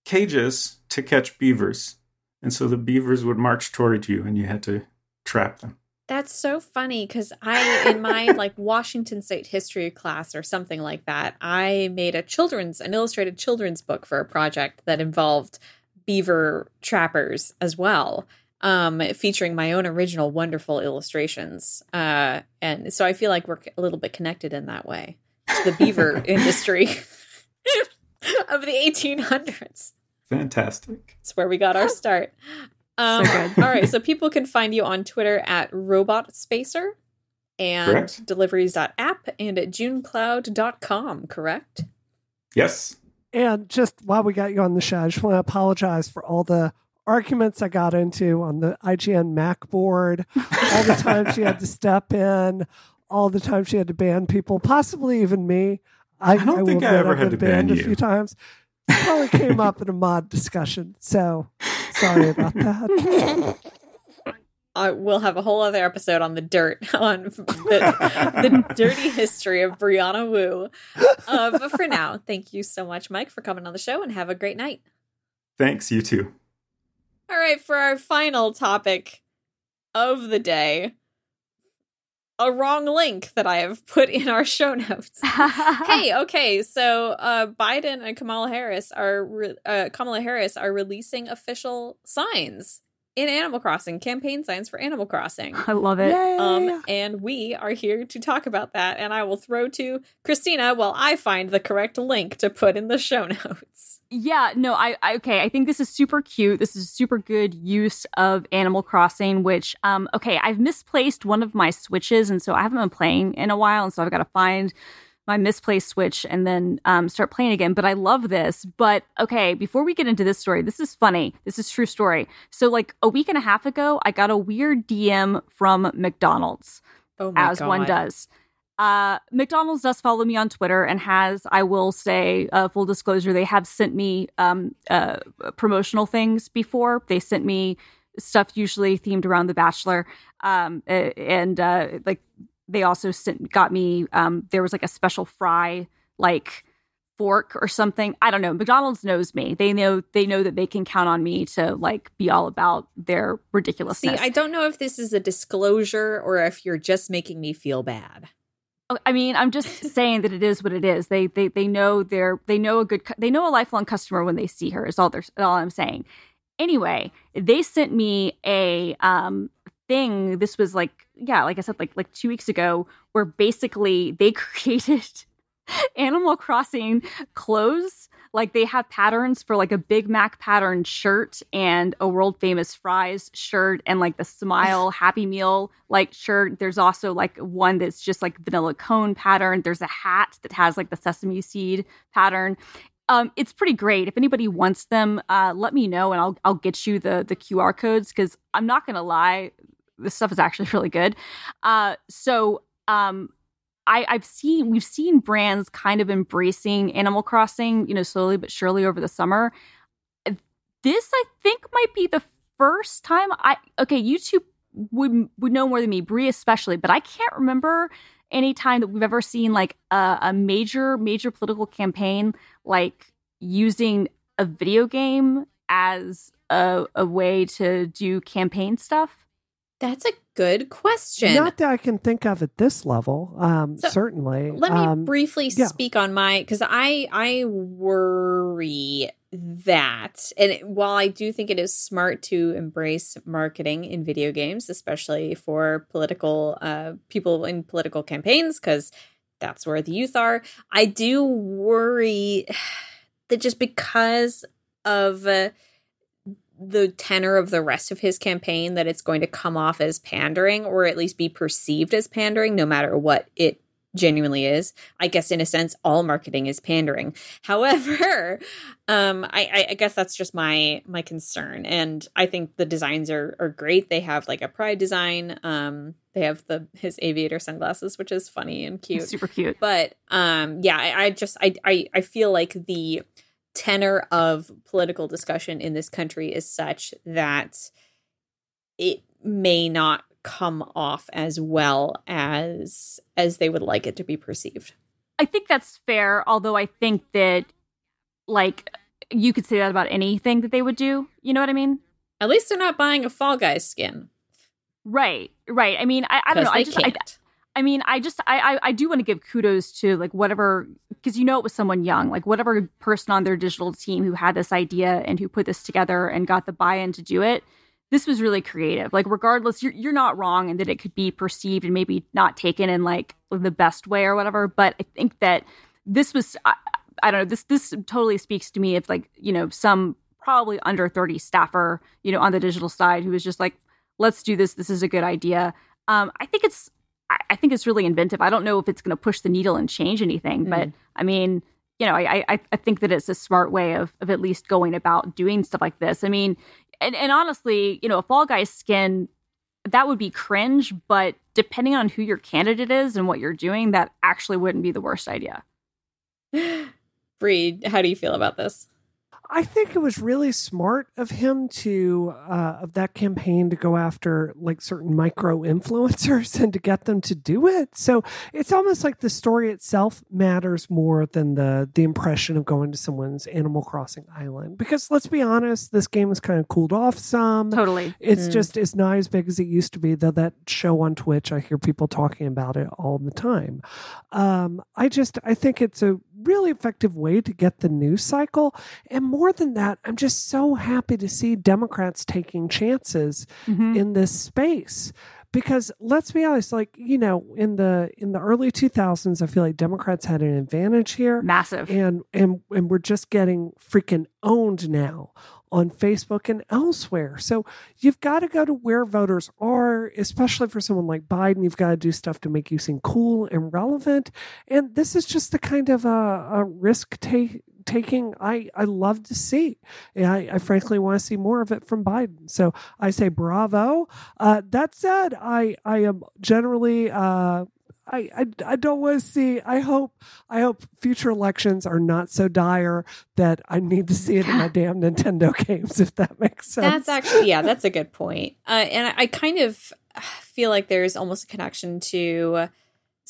cages to catch beavers. And so the beavers would march toward you, and you had to trap them. That's so funny because I, in my like Washington State history class or something like that, I made a children's, an illustrated children's book for a project that involved beaver trappers as well, um, featuring my own original wonderful illustrations. Uh, and so I feel like we're a little bit connected in that way to the beaver industry of the 1800s. Fantastic. That's where we got our start. Um, So good. all right, so people can find you on Twitter at Robot Spacer and Correct. deliveries.app and at junecloud.com, correct? Yes. And just while we got you on the show, I just want to apologize for all the arguments I got into on the IGN Mac board, all the times she had to step in, all the times she had to ban people, possibly even me. I, I don't will think I ever had been to ban banned a you. few times. Probably came up in a mod discussion. So sorry about that. I will have a whole other episode on the dirt, on the, the dirty history of Brianna Wu. Uh, but for now, thank you so much, Mike, for coming on the show and have a great night. Thanks, you too. All right, for our final topic of the day, a wrong link that I have put in our show notes. hey, okay, so uh, Biden and Kamala Harris are re- uh, Kamala Harris are releasing official signs in Animal Crossing, campaign signs for Animal Crossing. I love it. Yay. Um, and we are here to talk about that. And I will throw to Christina while I find the correct link to put in the show notes. Yeah, no, I, I okay. I think this is super cute. This is super good use of Animal Crossing. Which, um, okay, I've misplaced one of my switches, and so I haven't been playing in a while, and so I've got to find my misplaced switch and then um, start playing again. But I love this. But okay, before we get into this story, this is funny. This is true story. So like a week and a half ago, I got a weird DM from McDonald's Oh my as god. one does. Uh, McDonald's does follow me on Twitter and has, I will say, uh, full disclosure, they have sent me um, uh, promotional things before. They sent me stuff usually themed around The Bachelor, um, and uh, like they also sent got me. Um, there was like a special fry like fork or something. I don't know. McDonald's knows me. They know they know that they can count on me to like be all about their ridiculous. See. I don't know if this is a disclosure or if you're just making me feel bad. Oh, I mean, I'm just saying that it is what it is. They they they know they're they know a good they know a lifelong customer when they see her. Is all they're all I'm saying. Anyway, they sent me a um thing. This was like yeah, like I said, like like two weeks ago, where basically they created Animal Crossing clothes. Like they have patterns for like a Big Mac pattern shirt and a world famous fries shirt and like the smile Happy Meal like shirt. There's also like one that's just like vanilla cone pattern. There's a hat that has like the sesame seed pattern. Um, it's pretty great. If anybody wants them, uh, let me know and I'll I'll get you the the QR codes because I'm not gonna lie, this stuff is actually really good. Uh, so um, I, I've seen we've seen brands kind of embracing Animal Crossing, you know, slowly but surely over the summer. This I think might be the first time I okay, you two would would know more than me, Bree especially, but I can't remember any time that we've ever seen like a, a major major political campaign like using a video game as a, a way to do campaign stuff. That's a good question. Not that I can think of at this level. Um, So, certainly. Let me Um, briefly yeah. speak on my because I I worry that and while I do think it is smart to embrace marketing in video games, especially for political uh, people in political campaigns, because that's where the youth are. I do worry that just because of uh, the tenor of the rest of his campaign, that it's going to come off as pandering or at least be perceived as pandering, no matter what it genuinely is. I guess in a sense, all marketing is pandering. However, um, I, I, guess that's just my my concern. And I think the designs are are great. They have like a pride design. Um, they have the his aviator sunglasses, which is funny and cute, super cute. But um, yeah, I, I just I, I I feel like the tenor of political discussion in this country is such that it may not come off as well as as they would like it to be perceived. I think that's fair, although I think that like you could say that about anything that they would do. You know what I mean? At least they're not buying a Fall Guys skin. Right, right. I mean, I, I don't know. I just, I, I, mean, I just, I, I, I do want to give kudos to like whatever, because you know it was someone young, like whatever person on their digital team who had this idea and who put this together and got the buy-in to do it this was really creative. Like, regardless, you're you're not wrong in that it could be perceived and maybe not taken in like the best way or whatever. But I think that this was, I, I don't know, this this totally speaks to me. It's like you know some probably under thirty staffer, you know, on the digital side who was just like, let's do this. This is a good idea. Um, I think it's I, think it's really inventive. I don't know if it's going to push the needle and change anything, mm. but I mean, you know, I, I I think that it's a smart way of of at least going about doing stuff like this. I mean, and, and honestly, you know, a Fall Guys skin that would be cringe, but depending on who your candidate is and what you're doing, that actually wouldn't be the worst idea. Breed, how do you feel about this? I think it was really smart of him to uh, of that campaign to go after like certain micro influencers and to get them to do it. So it's almost like the story itself matters more than the the impression of going to someone's Animal Crossing island. Because let's be honest, this game has kind of cooled off some. Totally, it's mm. just it's not as big as it used to be. Though that show on Twitch, I hear people talking about it all the time. Um, I just I think it's a really effective way to get the news cycle. And more than that, I'm just so happy to see Democrats taking chances mm-hmm. in this space because let's be honest like you know in the in the early 2000s i feel like democrats had an advantage here massive and and and we're just getting freaking owned now on Facebook and elsewhere. So you've got to go to where voters are, especially for someone like Biden. You've got to do stuff to make you seem cool and relevant. And this is just the kind of a, a risk take taking I, I love to see. I, I frankly want to see more of it from Biden. So I say bravo. Uh, that said, I I am generally uh, I, I, I don't want to see. I hope I hope future elections are not so dire that I need to see it in my damn Nintendo games. If that makes sense. That's actually yeah, that's a good point. Uh, and I, I kind of feel like there's almost a connection to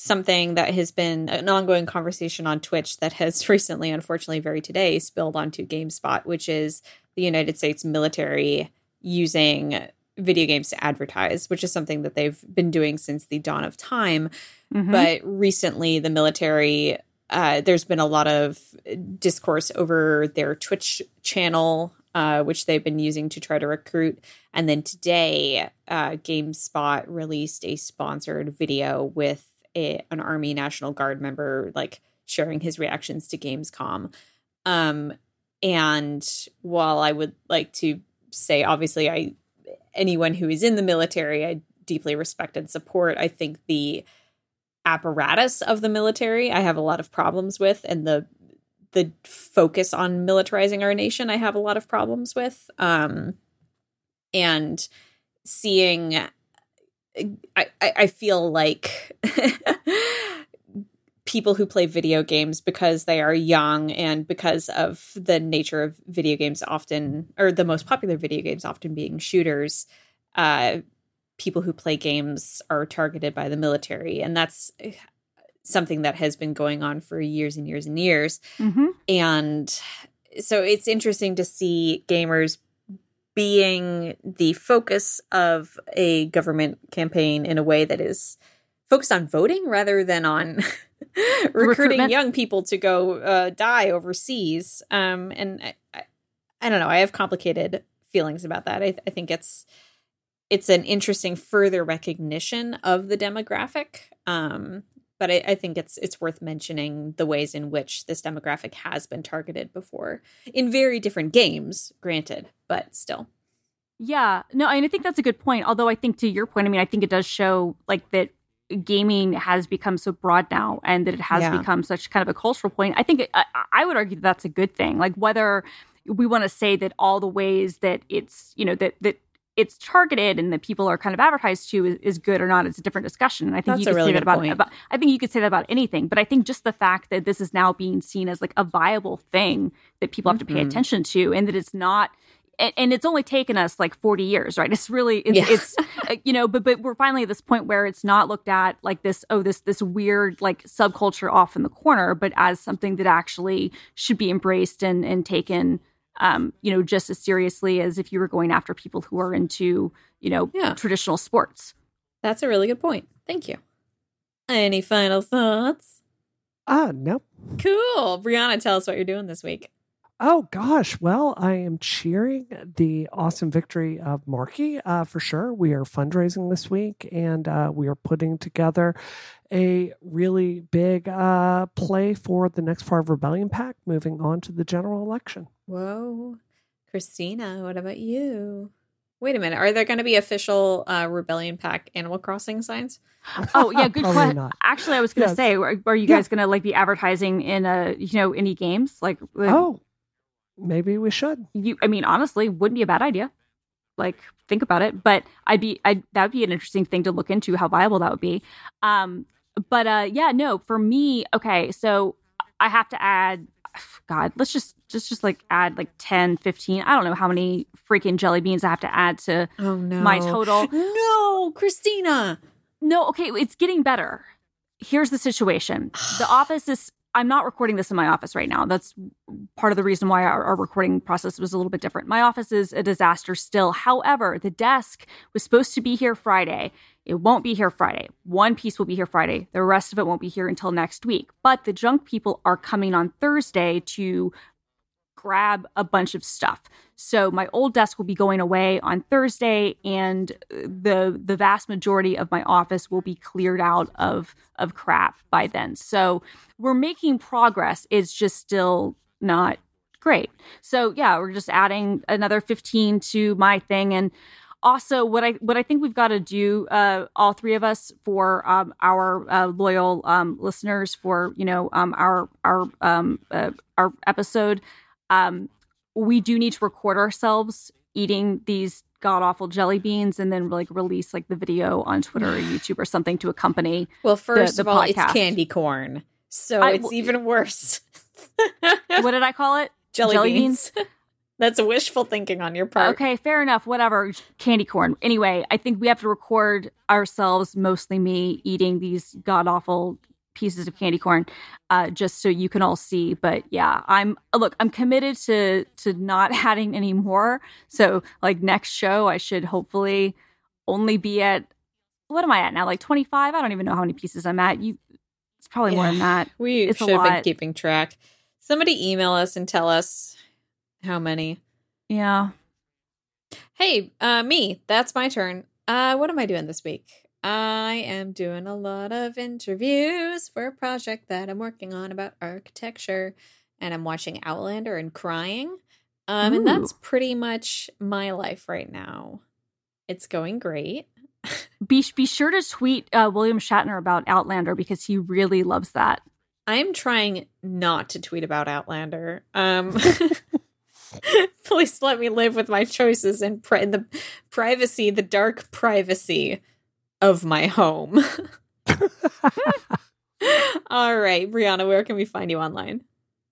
something that has been an ongoing conversation on Twitch that has recently, unfortunately, very today, spilled onto GameSpot, which is the United States military using video games to advertise, which is something that they've been doing since the dawn of time. Mm-hmm. But recently, the military, uh, there's been a lot of discourse over their Twitch channel, uh, which they've been using to try to recruit. And then today, uh, GameSpot released a sponsored video with a, an Army National Guard member, like sharing his reactions to Gamescom. Um, and while I would like to say, obviously, I anyone who is in the military, I deeply respect and support. I think the apparatus of the military I have a lot of problems with, and the the focus on militarizing our nation I have a lot of problems with. Um, and seeing, I, I feel like people who play video games because they are young and because of the nature of video games often or the most popular video games often being shooters uh, people who play games are targeted by the military and that's something that has been going on for years and years and years mm-hmm. and so it's interesting to see gamers being the focus of a government campaign in a way that is focused on voting rather than on recruiting young people to go uh, die overseas. Um, and I, I, I, don't know. I have complicated feelings about that. I, I think it's it's an interesting further recognition of the demographic. Um, but I, I, think it's it's worth mentioning the ways in which this demographic has been targeted before in very different games, granted, but still. Yeah, no, and I think that's a good point. Although I think to your point, I mean, I think it does show like that gaming has become so broad now and that it has Yeah. become such kind of a cultural point. I think it, I, I would argue that that's a good thing. Like whether we want to say that all the ways that it's you know that that it's targeted and that people are kind of advertised to is, is good or not it's a different discussion and i think That's you could really say that about, about i think you could say that about anything but i think just the fact that this is now being seen as like a viable thing that people have to pay Mhm. attention to and that it's not and, and it's only taken us like 40 years right it's really it's, Yeah. it's uh, you know but but we're finally at this point where it's not looked at like this oh this this weird like subculture off in the corner but as something that actually should be embraced and and taken um you know just as seriously as if you were going after people who are into you know Yeah. traditional sports That's a really good point. Thank you. Any final thoughts? Ah, no. Cool. Brianna, tell us what you're doing this week. Oh gosh, well, I am cheering the awesome victory of Markey uh, for sure. We are fundraising this week, and uh, we are putting together a really big uh, play for the next Far Rebellion PAC, moving on to the general election. Whoa. Christina, what about you? Wait a minute. Are there going to be official uh, Rebellion PAC Animal Crossing signs? oh yeah good question actually i was gonna Yes. say are, are you Yeah. guys gonna like be advertising in a you know any games like like, Oh, maybe we should. you i mean honestly wouldn't be a bad idea like think about it but i'd be i that would be an interesting thing to look into how viable that would be um but uh yeah no for me okay so i have to add god let's just just just like add like 10 15 i don't know how many freaking jelly beans i have to add to Oh, no. my total No, Christina. no, okay, it's getting better. Here's the situation. The office is I'm not recording this in my office right now. That's part of the reason why our, our recording process was a little bit different. My office is a disaster still. However, the desk was supposed to be here Friday. It won't be here Friday. One piece will be here Friday. The rest of it won't be here until next week. But the junk people are coming on Thursday to grab a bunch of stuff. So my old desk will be going away on Thursday and the the vast majority of my office will be cleared out of of crap by then. So we're making progress. It's just still not great. So yeah, we're just adding another 15 to my thing and also what I what I think we've got to do uh all three of us for um our uh, loyal um listeners for you know um our our um uh, our episode um we do need to record ourselves eating these god awful jelly beans and then like release like the video on Twitter or YouTube or something to accompany Well, first the of all, it's candy corn. So I- it's even worse. what did I call it? Jelly, jelly beans. That's wishful thinking on your part. Okay, fair enough. Whatever. Candy corn. Anyway, I think we have to record ourselves, mostly me, eating these god awful pieces of candy corn, uh, just so you can all see. But yeah, I'm look. I'm committed to to not adding any more. So like next show, I should hopefully only be at what am I at now? Like 25. I don't even know how many pieces I'm at. You, it's probably more than that. We It's should have been keeping track. Somebody email us and tell us how many. Yeah. Hey, uh, me. That's my turn. Uh, what am I doing this week? I am doing a lot of interviews for a project that I'm working on about architecture, and I'm watching Outlander and crying. Um, and that's pretty much my life right now. It's going great. Be be sure to tweet uh, William Shatner about Outlander because he really loves that. I'm trying not to tweet about Outlander. Um, please let me live with my choices in, pri- in the privacy, the dark privacy of my home. All right, Brianna, where can we find you online?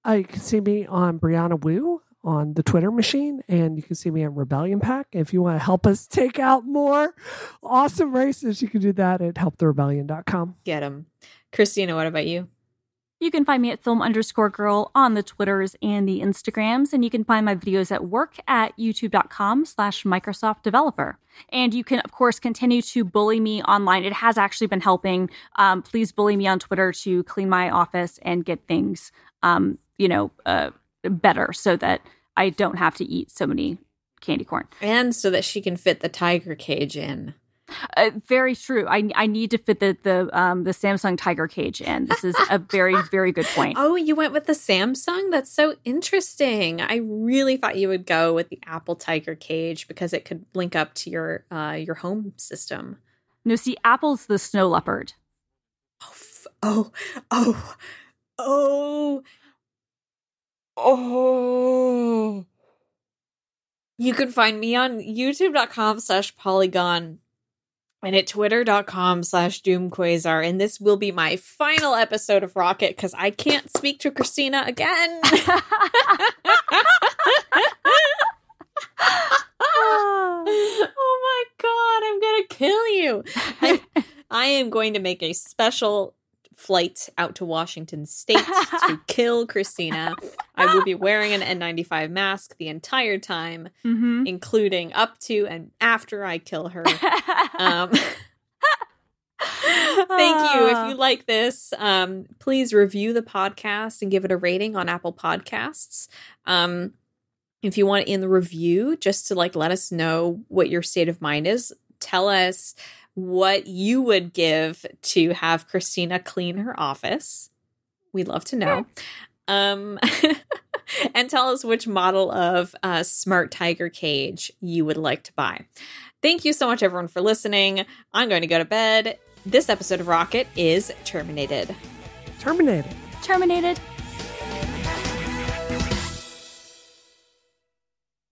Uh, you can see me on Brianna Wu on the Twitter machine, and you can see me on Rebellion PAC. If you want to help us take out more awesome races, you can do that at helptherebellion.com. Get them. Christina, what about you? You can find me at film underscore girl on the Twitters and the Instagrams, and you can find my videos at work at youtube.com slash Microsoft developer. And you can, of course, continue to bully me online. It has actually been helping. Um, please bully me on Twitter to clean my office and get things, um, you know, uh, better so that I don't have to eat so many candy corn. And so that she can fit the tiger cage in. Uh, very true. I, I need to fit the the um, the Samsung Tiger cage in. This is a very very good point. Oh, you went with the Samsung? That's so interesting. I really thought you would go with the Apple Tiger cage because it could link up to your uh, your home system. No, see, Apple's the snow leopard. Oh, oh, oh, oh. You can find me on youtube.com slash polygon and at twitter.com slash doomquasar. And this will be my final episode of Rocket because I can't speak to Christina again. oh my god, I'm gonna kill you. I, I am going to make a special flight out to Washington State to kill Christina. I will be wearing an N95 mask the entire time, Mhm. including up to and after I kill her. Um, thank you. If you like this, um, please review the podcast and give it a rating on Apple Podcasts. Um, if you want in the review, just to like let us know what your state of mind is, tell us what you would give to have Christina clean her office. We'd love to know. Um, and tell us which model of uh, Smart Tiger cage you would like to buy. Thank you so much, everyone, for listening. I'm going to go to bed. This episode of Rocket is terminated. Terminated. Terminated.